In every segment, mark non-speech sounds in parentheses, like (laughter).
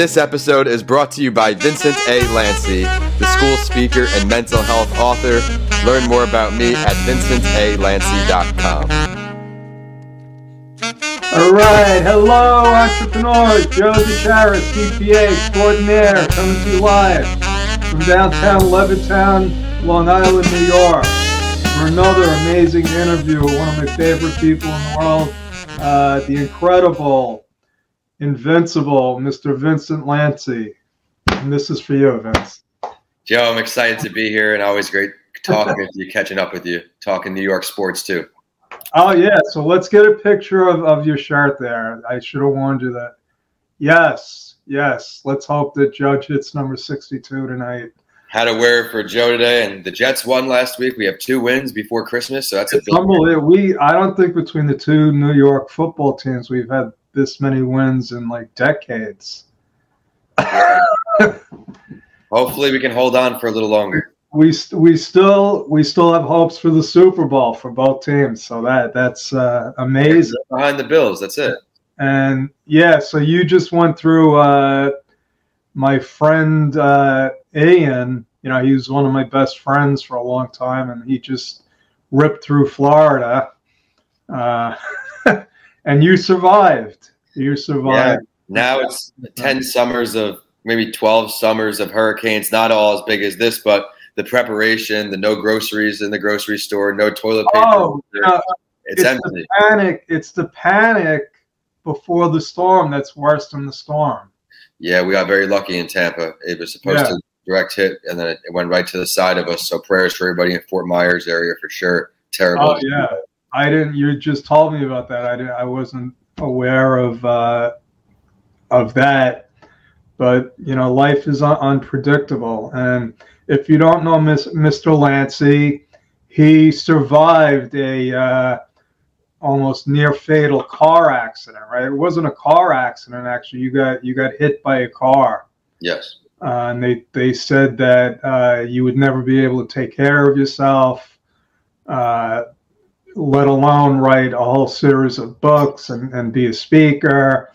This episode is brought to you by Vincent A. Lancy, the school speaker and mental health author. Learn more about me at vincentalancy.com. All right, hello, entrepreneurs. Joe DeCharis, CPA extraordinaire, coming to you live from downtown Levittown, Long Island, New York, for another amazing interview with one of my favorite people in the world, uh, the incredible, invincible Mr. Vincent Lancy. And this is for you, Vince. Joe, I'm excited to be here and always great talking with you, catching up with you, talking New York sports too. Oh yeah, so let's get a picture of, of your shirt there. I should have warned you that. Yes, yes. Let's hope that Judge hits number 62 tonight. Had to wear it for Joe today, and the Jets won last week. We have two wins before Christmas, so that's It's a big. unbelievable. We I don't think between the two New York football teams we've had this many wins in like decades. (laughs) Hopefully, we can hold on for a little longer. We we still we still have hopes for the Super Bowl for both teams. So that that's uh, amazing. Behind the Bills, that's it. And yeah, so you just went through uh, my friend uh, Ian. You know, he was one of my best friends for a long time, and he just ripped through Florida. Uh, (laughs) and you survived. You survived. Yeah. Now it's 10 summers of maybe 12 summers of hurricanes, not all as big as this, but the preparation, the no groceries in the grocery store, no toilet paper. Oh, it's, it's empty. the panic. It's the panic before the storm that's worse than the storm. Yeah, we got very lucky in Tampa. It was supposed Yeah. to direct hit, and then it went right to the side of us. So prayers for everybody in Fort Myers area for sure. Terrible. Oh yeah, I didn't. You just told me about that. I didn't. I wasn't aware of uh, of that. But you know, life is un- unpredictable, and if you don't know Miss, Mr. Lancy, he survived a uh, almost near fatal car accident. Right? It wasn't a car accident. Actually, you got you got hit by a car. Yes. Uh, and they, they said that uh, you would never be able to take care of yourself, uh, let alone write a whole series of books and, and be a speaker.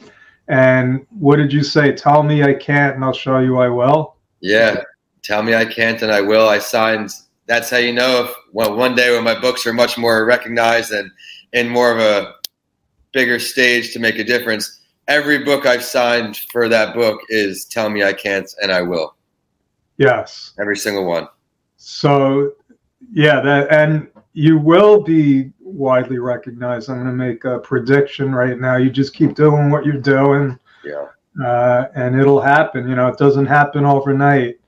And what did you say? Tell me I can't, and I'll show you I will. Yeah. Tell me I can't and I will. I signed. That's how you know if well, one day when my books are much more recognized and in more of a bigger stage to make a difference. Every book I've signed for that book is Tell Me I Can't and I Will. Yes. Every single one. So, yeah, that and you will be widely recognized. I'm going to make a prediction right now. You just keep doing what you're doing. Yeah. uh, and it'll happen. You know, it doesn't happen overnight.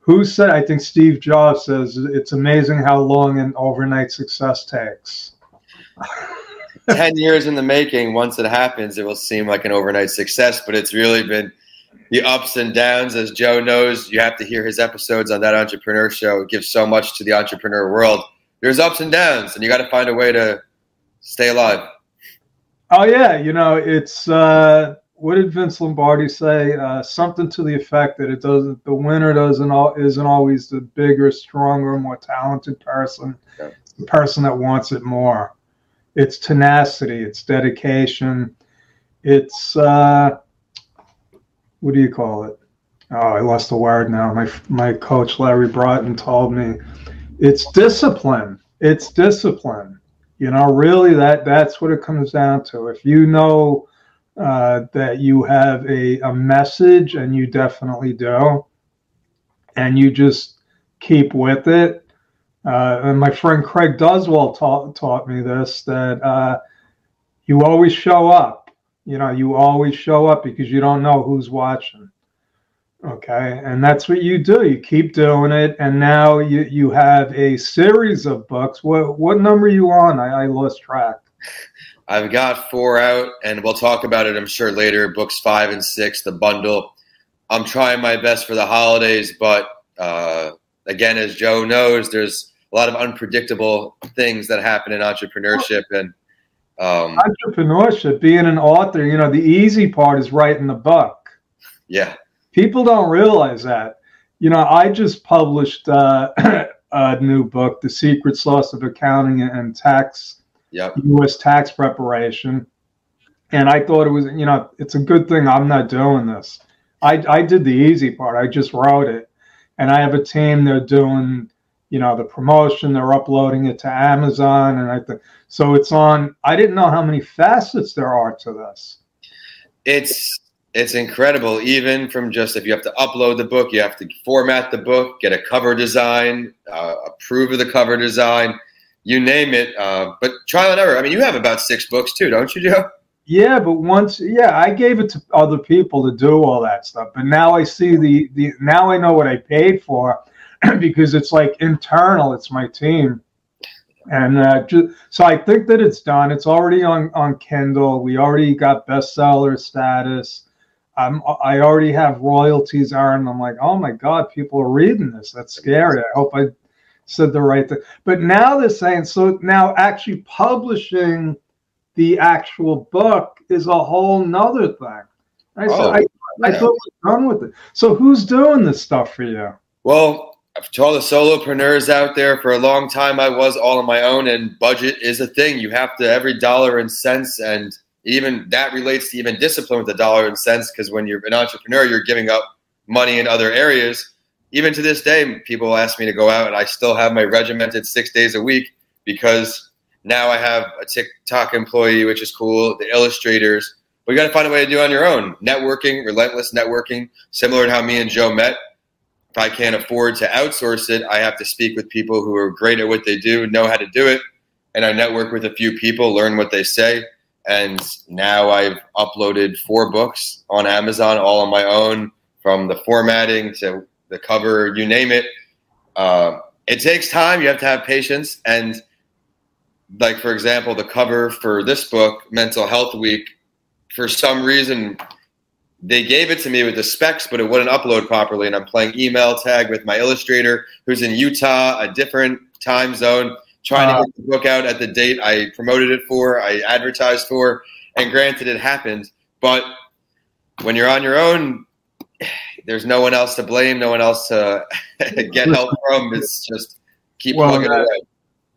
Who said? I think Steve Jobs says it's amazing how long an overnight success takes. (laughs) 10 years in the making. Once it happens, it will seem like an overnight success, but it's really been the ups and downs. As Joe knows, you have to hear his episodes on that entrepreneur show. It gives so much to the entrepreneur world. There's ups and downs, and you got to find a way to stay alive. Oh yeah, you know, it's uh, what did Vince Lombardi say? Uh, something to the effect that it doesn't. The winner doesn't all isn't always the bigger, stronger, more talented person. Yeah. The person that wants it more. It's tenacity. It's dedication. It's uh, what do you call it? Oh, I lost the word now. My my coach Larry Broughton told me it's discipline. It's discipline. You know, really, that that's what it comes down to. If you know uh, that you have a, a message, and you definitely do, and you just keep with it. Uh, and my friend Craig Doswell taught taught me this that uh, you always show up. You know, you always show up because you don't know who's watching. Okay, and that's what you do. You keep doing it, and now you you have a series of books. What what number are you on? I, I lost track. I've got four out, and we'll talk about it, I'm sure, later. Books five and six, the bundle. I'm trying my best for the holidays, but uh, again, as Joe knows, there's a lot of unpredictable things that happen in entrepreneurship, and um, Entrepreneurship, being an author, you know, the easy part is writing the book. yeah, People don't realize that. You know, I just published uh, (clears throat) a new book, The Secret Sauce of Accounting and Tax, yep, U.S. Tax Preparation. And I thought it was, you know, it's a good thing I'm not doing this. I, I did the easy part. I just wrote it, and I have a team. They're doing, you know, the promotion. They're uploading it to Amazon, and I think so. It's on. I didn't know how many facets there are to this. It's it's incredible. Even from just if you have to upload the book, you have to format the book, get a cover design, uh, approve of the cover design, you name it. Uh, but trial and error. I mean, you have about six books too, don't you, Joe? Yeah, but once, yeah, I gave it to other people to do all that stuff. But now I see the the now I know what I paid for (clears throat) because it's like internal. It's my team, and uh, so I think that it's done. It's already on on Kindle. We already got bestseller status. Um, I already have royalties earned. I'm like, oh my god, people are reading this. That's scary. I hope I said the right thing. But now they're saying so. Now actually publishing the actual book is a whole nother thing. I, oh, I, I thought we're done with it. So who's doing this stuff for you? Well, to all the solopreneurs out there, for a long time I was all on my own, and budget is a thing. You have to every dollar and cents, and even that relates to even discipline with the dollar and cents. Because when you're an entrepreneur, you're giving up money in other areas. Even to this day, people ask me to go out, and I still have my regimented six days a week because now I have a TikTok employee, which is cool. The illustrators. We got to find a way to do it on your own. Networking, relentless networking, similar to how me and Joe met. If I can't afford to outsource it, I have to speak with people who are great at what they do, know how to do it, and I network with a few people, learn what they say. And now I've uploaded four books on Amazon, all on my own, from the formatting to the cover, you name it. Uh, it takes time. You have to have patience and like for example, the cover for this book, Mental Health Week, for some reason they gave it to me with the specs, but it wouldn't upload properly. And I'm playing email tag with my illustrator who's in Utah, a different time zone, trying uh, to get the book out at the date I promoted it for, I advertised for. And granted, it happened. But when you're on your own, there's no one else to blame, no one else to (laughs) get help from. It's just keep well, plugging away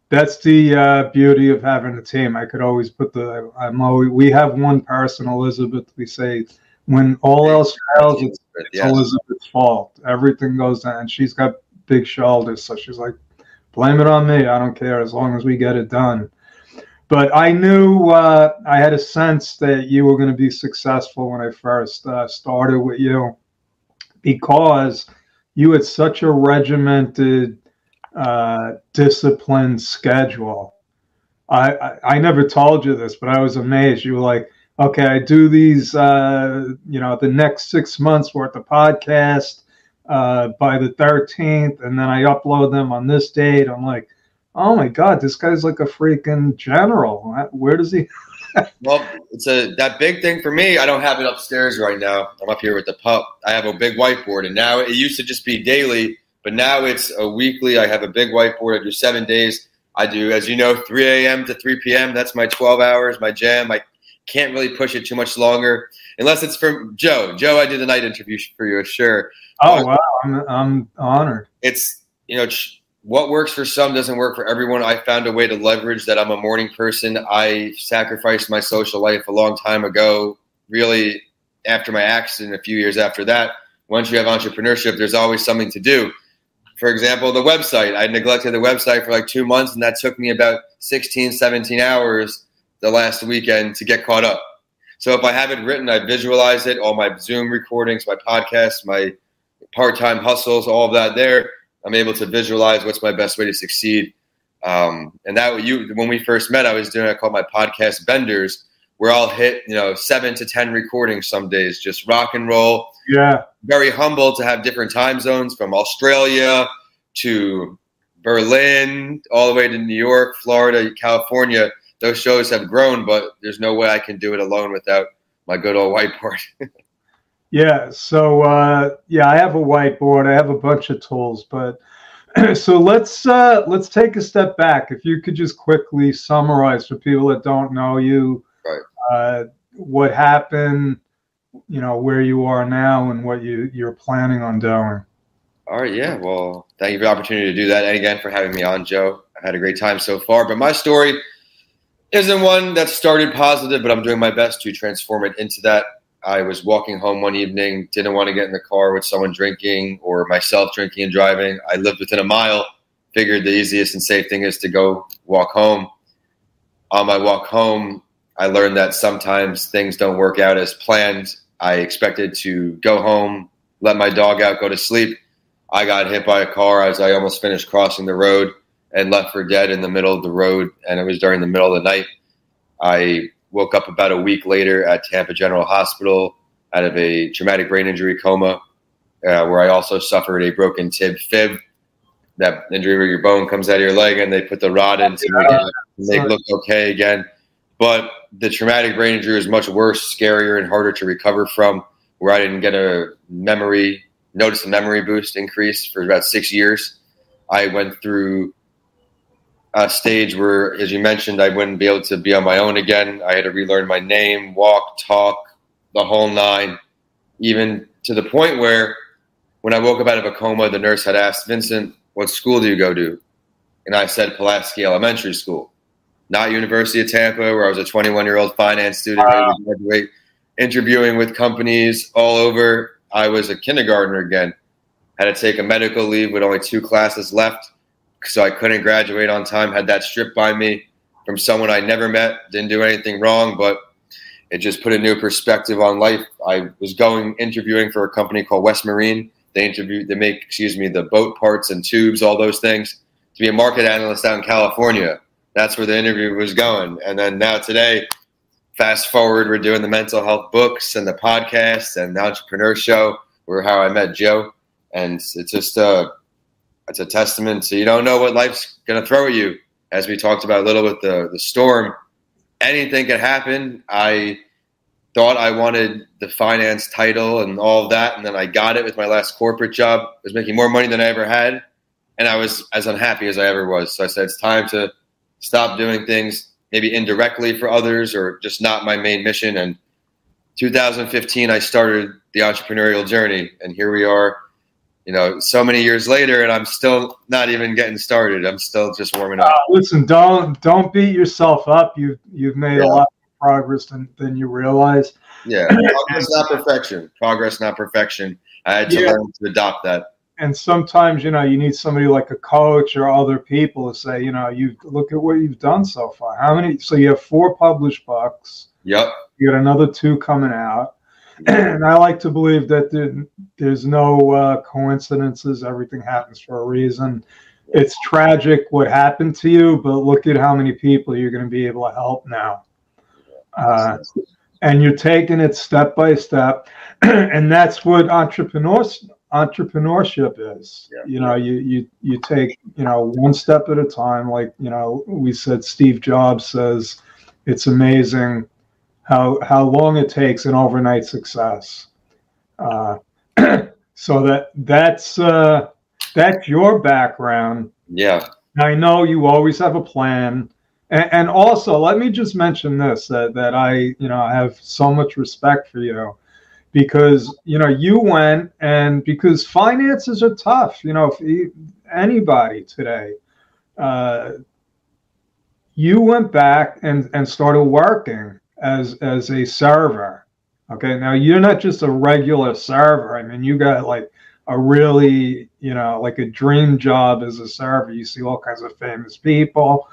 that's the uh, beauty of having a team. I could always put the. I'm always. We have one person, Elizabeth. We say when all else fails, it's, it's Elizabeth's fault. Everything goes down. And she's got big shoulders, so she's like, blame it on me. I don't care as long as we get it done. But I knew uh, I had a sense that you were going to be successful when I first uh, started with you because you had such a regimented uh, disciplined schedule. I, I, I never told you this, but I was amazed. You were like, okay, I do these, uh, you know, the next six months worth of podcast uh, by the 13th, and then I upload them on this date. I'm like, oh my god, this guy's like a freaking general. Where does he? (laughs) well, it's a that big thing for me. I don't have it upstairs right now. I'm up here with the pup. I have a big whiteboard, and now it used to just be daily but now it's a weekly. I have a big whiteboard. I do seven days. I do, as you know, 3 a.m. to 3 p.m. That's my 12 hours, my jam. I can't really push it too much longer unless it's from Joe. Joe, I did the night interview for you, sure. Oh, wow. I'm, I'm honored. It's, you know, what works for some doesn't work for everyone. I found a way to leverage that I'm a morning person. I sacrificed my social life a long time ago, really after my accident, a few years after that. Once you have entrepreneurship, there's always something to do for example, the website. I neglected the website for like two months, and that took me about 16, 17 hours the last weekend to get caught up. So if I have it written, I visualize it, all my Zoom recordings, my podcasts, my part time hustles, all of that there. I'm able to visualize what's my best way to succeed. Um, and that you when we first met, I was doing I call my podcast benders, where I'll hit you know seven to ten recordings some days, just rock and roll. Yeah, very humble to have different time zones from Australia to Berlin, all the way to New York, Florida, California. Those shows have grown, but there's no way I can do it alone without my good old whiteboard. (laughs) yeah. So uh, yeah, I have a whiteboard. I have a bunch of tools, but (clears throat) so let's uh, let's take a step back. If you could just quickly summarize for people that don't know you, right. uh, what happened, you know, where you are now, and what you you're planning on doing. All right, yeah. Well, thank you for the opportunity to do that, and again for having me on, Joe. I had a great time so far, but my story isn't one that started positive, but I'm doing my best to transform it into that. I was walking home one evening, didn't want to get in the car with someone drinking or myself drinking and driving. I lived within a mile, figured the easiest and safe thing is to go walk home. On my walk home, I learned that sometimes things don't work out as planned. I expected to go home, let my dog out, go to sleep. I got hit by a car as I almost finished crossing the road and left for dead in the middle of the road. And it was during the middle of the night. I woke up about a week later at Tampa General Hospital out of a traumatic brain injury coma, uh, where I also suffered a broken tib fib. That injury where your bone comes out of your leg and they put the rod in to make it, look okay again. But the traumatic brain injury is much worse, scarier, and harder to recover from. Where I didn't get a memory, notice a memory boost increase for about six years. I went through a stage where, as you mentioned, I wouldn't be able to be on my own again. I had to relearn my name, walk, talk, the whole nine, even to the point where when I woke up out of a coma, the nurse had asked Vincent, What school do you go to? And I said Pulaski Elementary School, not University of Tampa, where I was a 21 year old finance student to graduate, interviewing with companies all over. I was a kindergartner again. Had to take a medical leave with only two classes left so I couldn't graduate on time. Had that stripped by me from someone I never met. Didn't do anything wrong, but it just put a new perspective on life. I was going interviewing for a company called West Marine. They interview, they make, excuse me, the boat parts and tubes, all those things. To be a market analyst out in California, that's where the interview was going. And then now today, fast forward, we're doing the mental health books and the podcast and the entrepreneur show. Where how I met Joe, and it's just uh, it's a testament to you don't know what life's going to throw at you. As we talked about a little with the the storm, anything could happen. I thought I wanted the finance title and all of that, and then I got it with my last corporate job. I was making more money than I ever had, and I was as unhappy as I ever was. So I said it's time to stop doing things maybe indirectly for others or just not my main mission. And 2015, I started the entrepreneurial journey, and here we are you know, so many years later, and I'm still not even getting started. I'm still just warming up. Uh, listen, don't don't beat yourself up. You've you've made yeah. a lot of progress than, than you realize. Yeah, progress not perfection. Progress not perfection. I had to yeah. learn to adopt that. And sometimes, you know, you need somebody like a coach or other people to say, you know, you look at what you've done so far. How many? So you have four published books. Yep. You got another two coming out and I like to believe that there, there's no uh, coincidences. Everything happens for a reason. It's tragic what happened to you, but look at how many people you're going to be able to help now. Uh, and you're taking it step by step, (clears throat) and that's what entrepreneurs entrepreneurship is. Yeah. You know, you you you take you know one step at a time. Like you know, we said Steve Jobs says, it's amazing how how long it takes an overnight success. Uh, (clears throat) so that that's uh, that's your background. Yeah. I know you always have a plan, and, and also let me just mention this that that I you know I have so much respect for you because you know you went and because finances are tough. You know, if anybody today. Uh, you went back and, and started working as as a server. Okay, now you're not just a regular server. I mean, you got like a really, you know, like a dream job as a server. You see all kinds of famous people,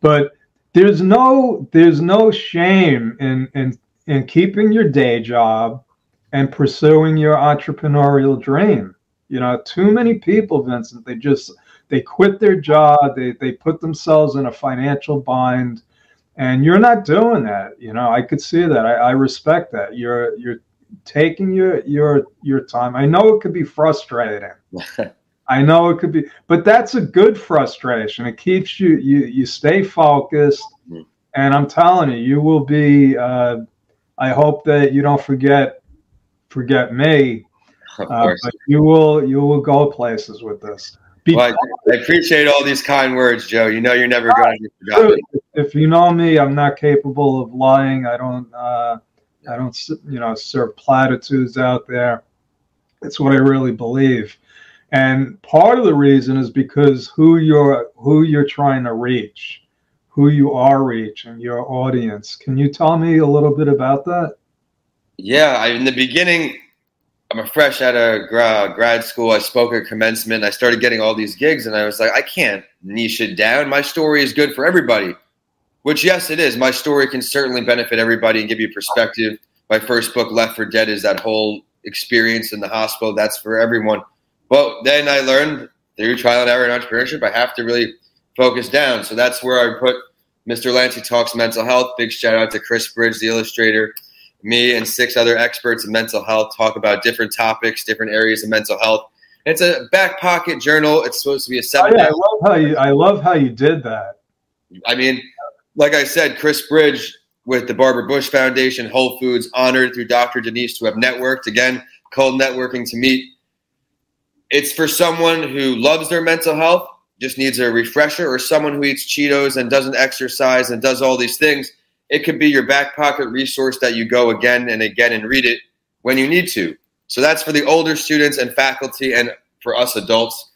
but there's no there's no shame in in in keeping your day job and pursuing your entrepreneurial dream. You know, too many people, Vincent, they just they quit their job, they they put themselves in a financial bind and you're not doing that you know i could see that i, I respect that you're you're taking your your your time i know it could be frustrating. (laughs) I know it could be but that's a good frustration it keeps you you you stay focused. Mm-hmm. and i'm telling you you will be uh, i hope that you don't forget forget me. Uh, but you will you will go places with this well, I, appreciate all these kind words, Joe. You know you're never going to be forgotten. If you know me, I'm not capable of lying. I don't, uh, I don't, you know, serve platitudes out there. It's what I really believe, and part of the reason is because who you're, who you're trying to reach, who you are reaching, your audience. Can you tell me a little bit about that? Yeah, I, in the beginning, I'm fresh out of gra- grad school. I spoke at commencement. I started getting all these gigs, and I was like, I can't niche it down. My story is good for everybody. Which, yes, it is. My story can certainly benefit everybody and give you perspective. My first book, Left for Dead, is that whole experience in the hospital. That's for everyone. But then I learned through trial and error in entrepreneurship, I have to really focus down. So that's where I put Mr. Lancy Talks Mental Health. Big shout out to Chris Bridge, the illustrator. Me and six other experts in mental health talk about different topics, different areas of mental health. It's a back pocket journal. It's supposed to be a seven. Oh, yeah, I love how you. I love how you did that. I mean, like I said, Chris Bridge with the Barbara Bush Foundation, Whole Foods, honored through Dr. Denise to have networked again, cold networking to meet. It's for someone who loves their mental health, just needs a refresher, or someone who eats Cheetos and doesn't exercise and does all these things it could be your back pocket resource that you go again and again and read it when you need to. So that's for the older students and faculty and for us adults.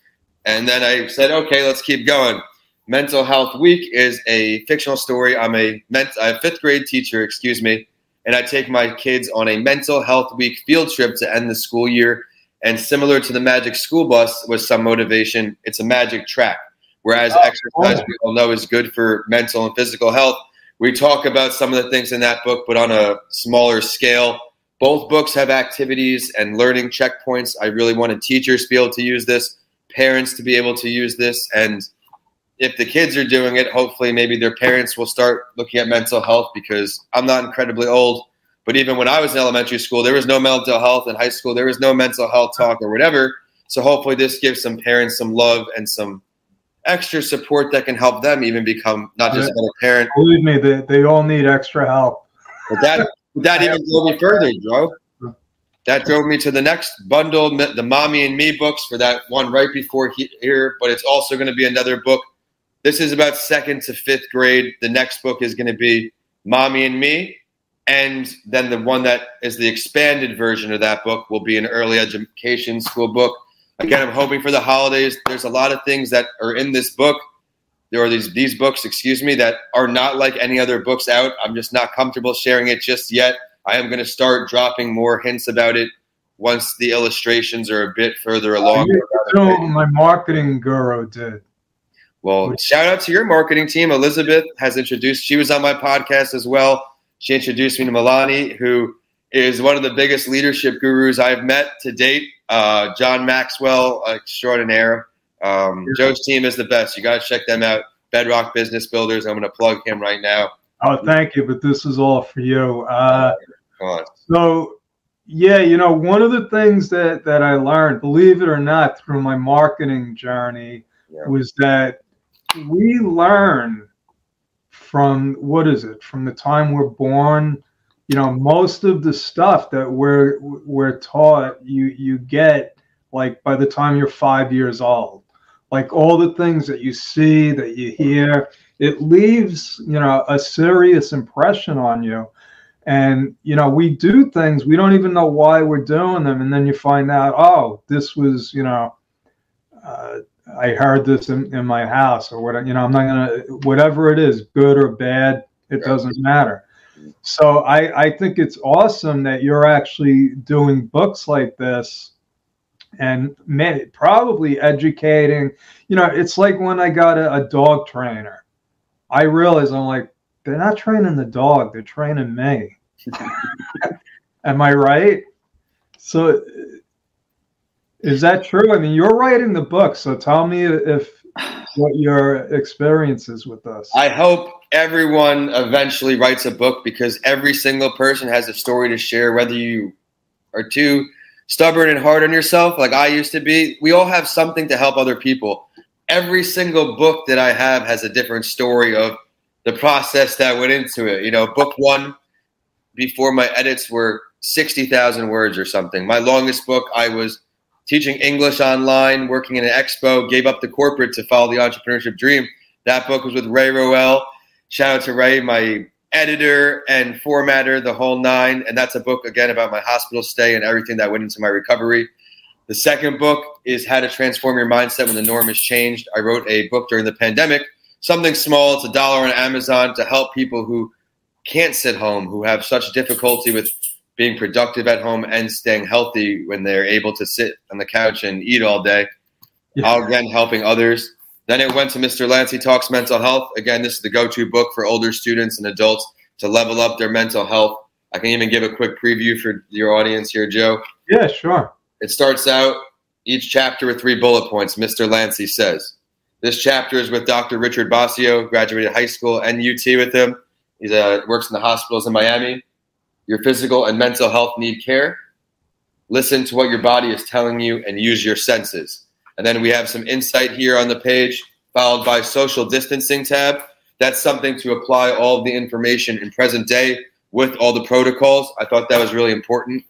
And then I said, okay, let's keep going. Mental Health Week is a fictional story. I'm a, ment- a fifth grade teacher, excuse me, and I take my kids on a Mental Health Week field trip to end the school year. And similar to the Magic School Bus with some motivation, it's a magic track. Whereas oh, exercise, we all know, is good for mental and physical health we talk about some of the things in that book, but on a smaller scale. Both books have activities and learning checkpoints. I really wanted teachers to be able to use this, parents to be able to use this, and if the kids are doing it, hopefully maybe their parents will start looking at mental health because I'm not incredibly old. But even when I was in elementary school, there was no mental health. In high school, there was no mental health talk or whatever. So hopefully, this gives some parents some love and some extra support that can help them even become not just a parent. Believe me, they, they all need extra help. But that that even drove me further, Joe. That drove me to the next bundle, the Mommy and Me books for that one right before here. But it's also going to be another book. This is about second to fifth grade. The next book is going to be Mommy and Me. And then the one that is the expanded version of that book will be an early education school book Again, I'm hoping for the holidays. There's a lot of things that are in this book. There are these these books, excuse me, that are not like any other books out. I'm just not comfortable sharing it just yet. I am going to start dropping more hints about it once the illustrations are a bit further along. My marketing guru did. Well, shout out to your marketing team. Elizabeth has introduced. She was on my podcast as well. She introduced me to Milani, who is one of the biggest leadership gurus I've met to date. Uh, John Maxwell, extraordinaire. Um, Joe's team is the best. You got to check them out. Bedrock Business Builders. I'm going to plug him right now. Oh, thank you. But this is all for you. Uh, so, yeah, you know, one of the things that that I learned, believe it or not, through my marketing journey, yeah. was that we learn from what is it? From the time we're born you know most of the stuff that we're we're taught you you get like by the time you're five years old. Like all the things that you see that you hear it leaves you know a serious impression on you. And you know we do things we don't even know why we're doing them and then you find out oh this was you know uh, i heard this in, in my house or whatever you know i'm not gonna whatever it is good or bad it doesn't matter so I, I think it's awesome that you're actually doing books like this and may, probably educating. You know, it's like when I got a, a dog trainer. I realized I'm like, they're not training the dog, they're training me. (laughs) Am I right? So is that true? I mean, you're writing the book, so tell me if what your experience is with us. I hope everyone eventually writes a book because every single person has a story to share, whether you are too stubborn and hard on yourself, like I used to be. We all have something to help other people. Every single book that I have has a different story of the process that went into it. You know, book one, before my edits were 60,000 words or something. My longest book, I was teaching English online, working in an expo, gave up the corporate to follow the entrepreneurship dream. That book was with Ray Roel Shout out to Ray, my editor and formatter, the whole nine. And that's a book, again, about my hospital stay and everything that went into my recovery. The second book is How to Transform Your Mindset When the Norm Has Changed. I wrote a book during the pandemic, something small. It's a dollar on Amazon to help people who can't sit home, who have such difficulty with being productive at home and staying healthy when they're able to sit on the couch and eat all day. Yeah. Again, helping others. Then it went to Mr. Lancy Talks Mental Health. Again, this is the go to book for older students and adults to level up their mental health. I can even give a quick preview for your audience here, Joe. Yeah, sure. It starts out each chapter with three bullet points, Mr. Lancy says. This chapter is with Dr. Richard Basio, graduated high school and UT with him. He uh, works in the hospitals in Miami. Your physical and mental health need care. Listen to what your body is telling you and use your senses. And then we have some insight here on the page, followed by social distancing tab. That's something to apply all the information in present day with all the protocols. I thought that was really important.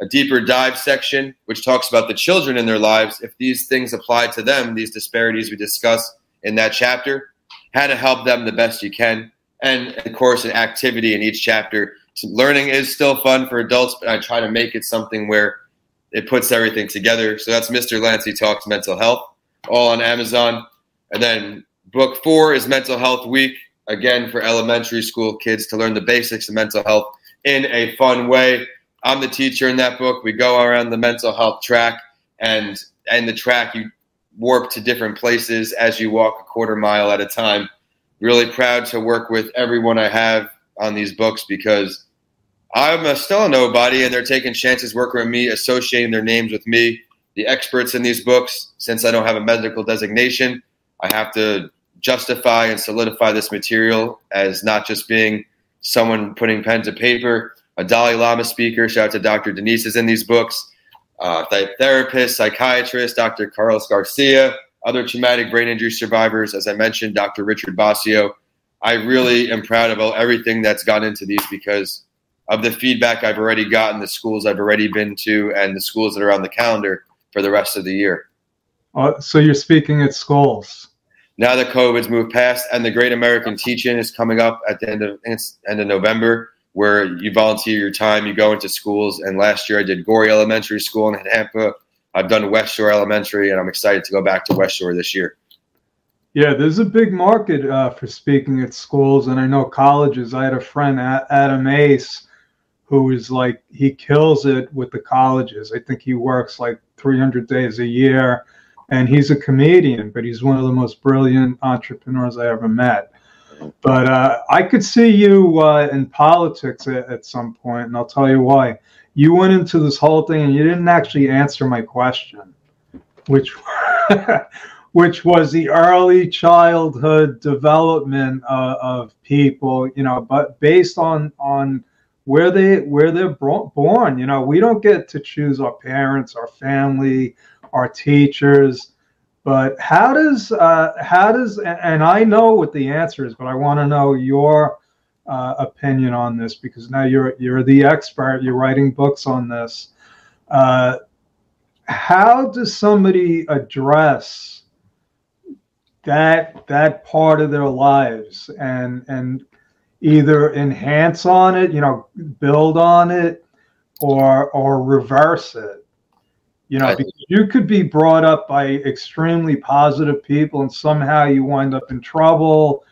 A deeper dive section, which talks about the children in their lives, if these things apply to them, these disparities we discuss in that chapter, how to help them the best you can. And of course, an activity in each chapter. So learning is still fun for adults, but I try to make it something where it puts everything together. So that's Mr. Lancy Talks Mental Health, all on Amazon. And then book four is Mental Health Week again for elementary school kids to learn the basics of mental health in a fun way. I'm the teacher in that book. We go around the mental health track, and and the track you warp to different places as you walk a quarter mile at a time. Really proud to work with everyone I have on these books because I'm a, still a nobody, and they're taking chances working with me, associating their names with me. The experts in these books, since I don't have a medical designation, I have to justify and solidify this material as not just being someone putting pen to paper, a Dalai Lama speaker. Shout out to Dr. Denise is in these books. Uh, therapist, psychiatrist, Dr. Carlos Garcia, other traumatic brain injury survivors. As I mentioned, Dr. Richard Basio. I really am proud of everything that's gone into these because of the feedback I've already gotten, the schools I've already been to, and the schools that are on the calendar for the rest of the year. Uh, so you're speaking at schools now that COVID's moved past and the Great American Teach-In is coming up at the end of end of November, where you volunteer your time, you go into schools. And last year I did Gorrie Elementary School in Tampa. I've done West Shore Elementary, and I'm excited to go back to West Shore this year. Yeah, there's a big market uh, for speaking at schools, and I know colleges. I had a friend, Adam Ace, who is like he kills it with the colleges. I think he works like 300 days a year and he's a comedian, but he's one of the most brilliant entrepreneurs I ever met. But uh, I could see you uh, in politics at, at, some point, and I'll tell you why. You went into this whole thing and you didn't actually answer my question, which (laughs) which was the early childhood development uh, of people, you know, but based on on where they where they're born. You know, we don't get to choose our parents, our family, our teachers. But how does uh, how does and I know what the answer is, but I want to know your uh, opinion on this because now you're you're the expert. You're writing books on this. Uh, how does somebody address that that part of their lives and and either enhance on it, you know, build on it, or or reverse it? You know, because you could be brought up by extremely positive people and somehow you wind up in trouble.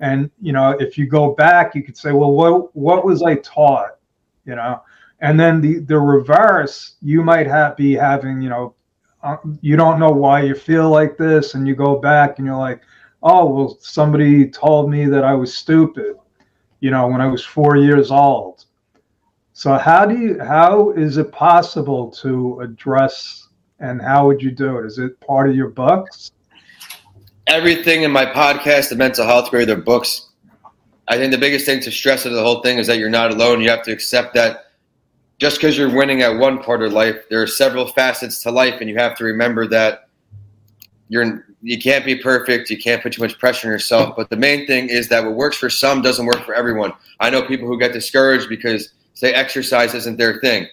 And, you know, if you go back, you could say, well, what, what was I taught? You know, and then the, the reverse, you might have be having, you know, uh, you don't know why you feel like this. And you go back and you're like, oh, well, somebody told me that I was stupid, you know, when I was four years old so how do you how is it possible to address and how would you do it? Is it part of your books? Everything in my podcast, the mental health career, their books. I think the biggest thing to stress of the whole thing is that you're not alone. You have to accept that just because you're winning at one part of life, there are several facets to life, and you have to remember that you're you can't be perfect. You can't put too much pressure on yourself. But the main thing is that what works for some doesn't work for everyone. I know people who get discouraged because say exercise isn't their thing,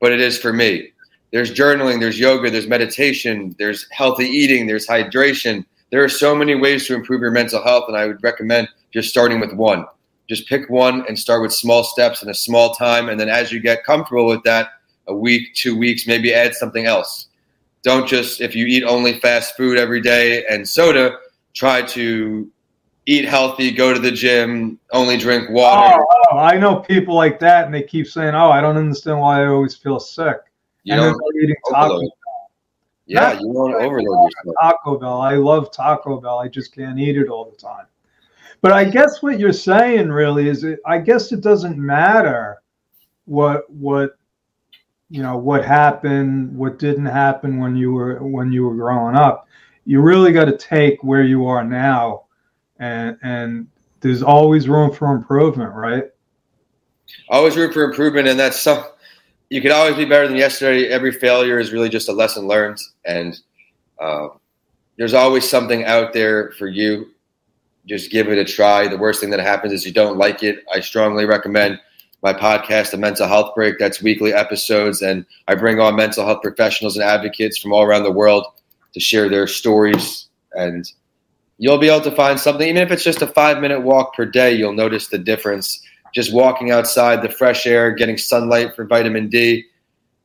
but it is for me. There's journaling, there's yoga, there's meditation, there's healthy eating, there's hydration. There are so many ways to improve your mental health, and I would recommend just starting with one. Just pick one and start with small steps in a small time. And then as you get comfortable with that, a week, two weeks, maybe add something else. Don't just, if you eat only fast food every day and soda, try to eat healthy, go to the gym, only drink water. Oh, oh, I know people like that, and they keep saying, "Oh, I don't understand why I always feel sick." You and then don't they're eating Taco overload. Yeah, Not- you won't overload yourself. Taco Bell. I love Taco Bell. I just can't eat it all the time. But I guess what you're saying really is, it, I guess it doesn't matter what what you know what happened, what didn't happen when you were when you were growing up. You really got to take where you are now, and and there's always room for improvement, right? Always room for improvement, and that's some. You could always be better than yesterday. Every failure is really just a lesson learned, and uh, there's always something out there for you. Just give it a try. The worst thing that happens is you don't like it. I strongly recommend my podcast, The Mental Health Break. That's weekly episodes, and I bring on mental health professionals and advocates from all around the world to share their stories. And you'll be able to find something, even if it's just a five minute walk per day, you'll notice the difference. Just walking outside, the fresh air, getting sunlight for vitamin D,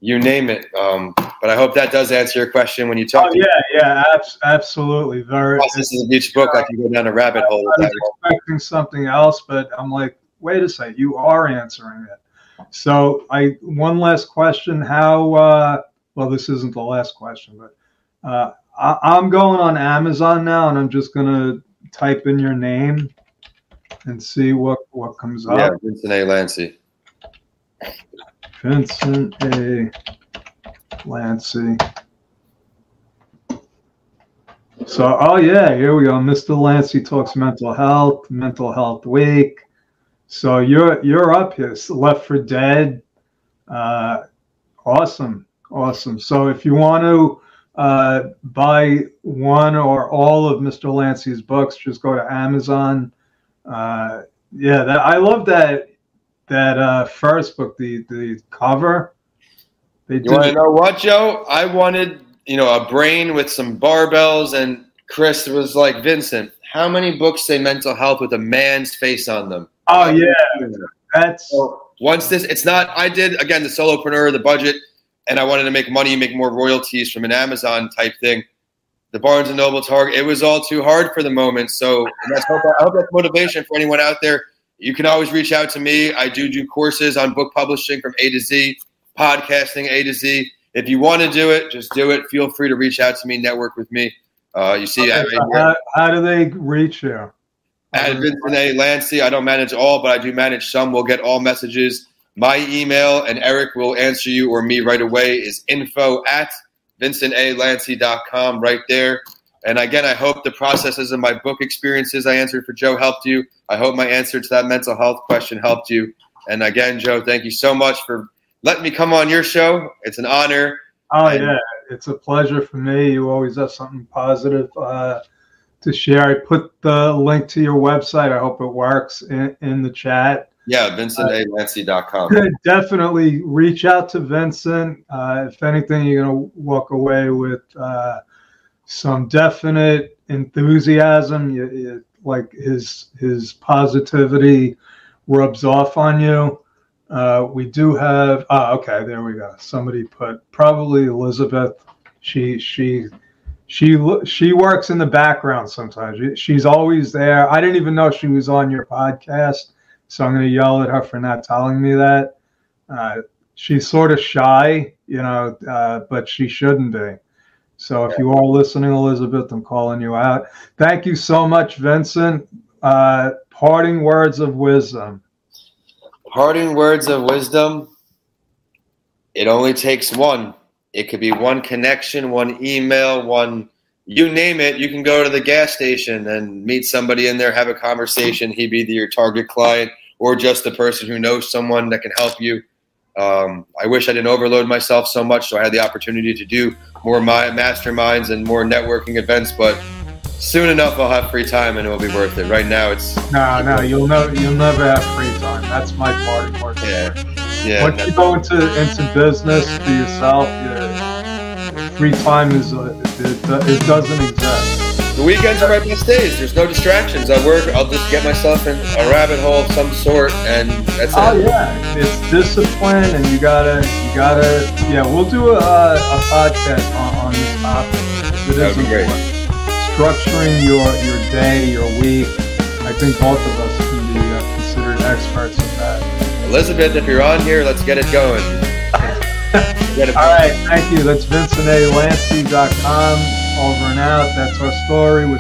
you name it. Um, but I hope that does answer your question when you talk Oh yeah, yeah, abs- absolutely. Very. This is a beach book. I can go down a rabbit hole I was expecting something else, but I'm like, wait a second, you are answering it. So I one last question. How uh well this isn't the last question, but uh I, I'm going on Amazon now and I'm just gonna type in your name and see what what comes Yeah, up. Vincent A. Lancy. Vincent A. Lancy. So, oh yeah, here we go. Mr. Lancy talks mental health, mental health week. So you're you're up here. Left for Dead. Uh, awesome, awesome. So if you want to uh, buy one or all of Mr. Lancy's books, just go to Amazon. Uh, yeah, that I love that that uh, first book, the the cover. They You want to know what, Joe? I wanted, you know, a brain with some barbells, and Chris was like, Vincent, how many books say mental health with a man's face on them? Oh yeah, that's So once this, it's not. I did again the solopreneur, the budget, and I wanted to make money, make more royalties from an Amazon type thing. The Barnes and Noble Target, it was all too hard for the moment. So and that's hope, I hope that's motivation for anyone out there. You can always reach out to me. I do do courses on book publishing from A to Z, podcasting A to Z. If you want to do it, just do it. Feel free to reach out to me, network with me. Uh, you see, I, Okay, so how, how do they reach you? At Vincent A. Lancy. I don't manage all, but I do manage some. We'll get all messages. My email, and Eric will answer you or me right away, is info at vincentalancy.com right there. And again, I hope the processes of my book experiences I answered for Joe helped you. I hope my answer to that mental health question helped you. And again, Joe, thank you so much for letting me come on your show. It's an honor. Oh yeah, it's a pleasure for me. You always have something positive uh, to share. I put the link to your website. I hope it works in, in the chat. Yeah, vincentalancy.com. Definitely reach out to Vincent. Uh, if anything, you're gonna walk away with uh, some definite enthusiasm. You, you, like his his positivity rubs off on you. Uh, we do have. Ah, okay, there we go. Somebody put probably Elizabeth. She she she she works in the background sometimes. She's always there. I didn't even know she was on your podcast, so I'm going to yell at her for not telling me that. Uh, she's sort of shy, you know, uh, but she shouldn't be. So if you are listening, Elizabeth, I'm calling you out. Thank you so much, Vincent. Uh, parting words of wisdom. Parting words of wisdom. It only takes one. It could be one connection, one email, one you name it. You can go to the gas station and meet somebody in there, have a conversation. He'd be your target client or just the person who knows someone that can help you. Um, I wish I didn't overload myself so much, so I had the opportunity to do more my masterminds and more networking events. But soon enough, I'll have free time and it'll be worth it. Right now, it's No, no, you'll never, you'll never have free time. That's my parting words. yeah, yeah. Once you go into into business for yourself, your free time is uh, it, it doesn't exist. The weekends are my best days. There's no distractions. I work. I'll just get myself in a rabbit hole of some sort, and that's Oh it. yeah, it's discipline, and you gotta, you gotta. Yeah, we'll do a, a podcast on, on this topic. It That is would be great. important. Structuring your your day, your week, I think both of us can be uh, considered experts at that. Elizabeth, if you're on here, let's get it going. get it All right, thank you. That's VincentALancy.com. Over and out. That's our story. We're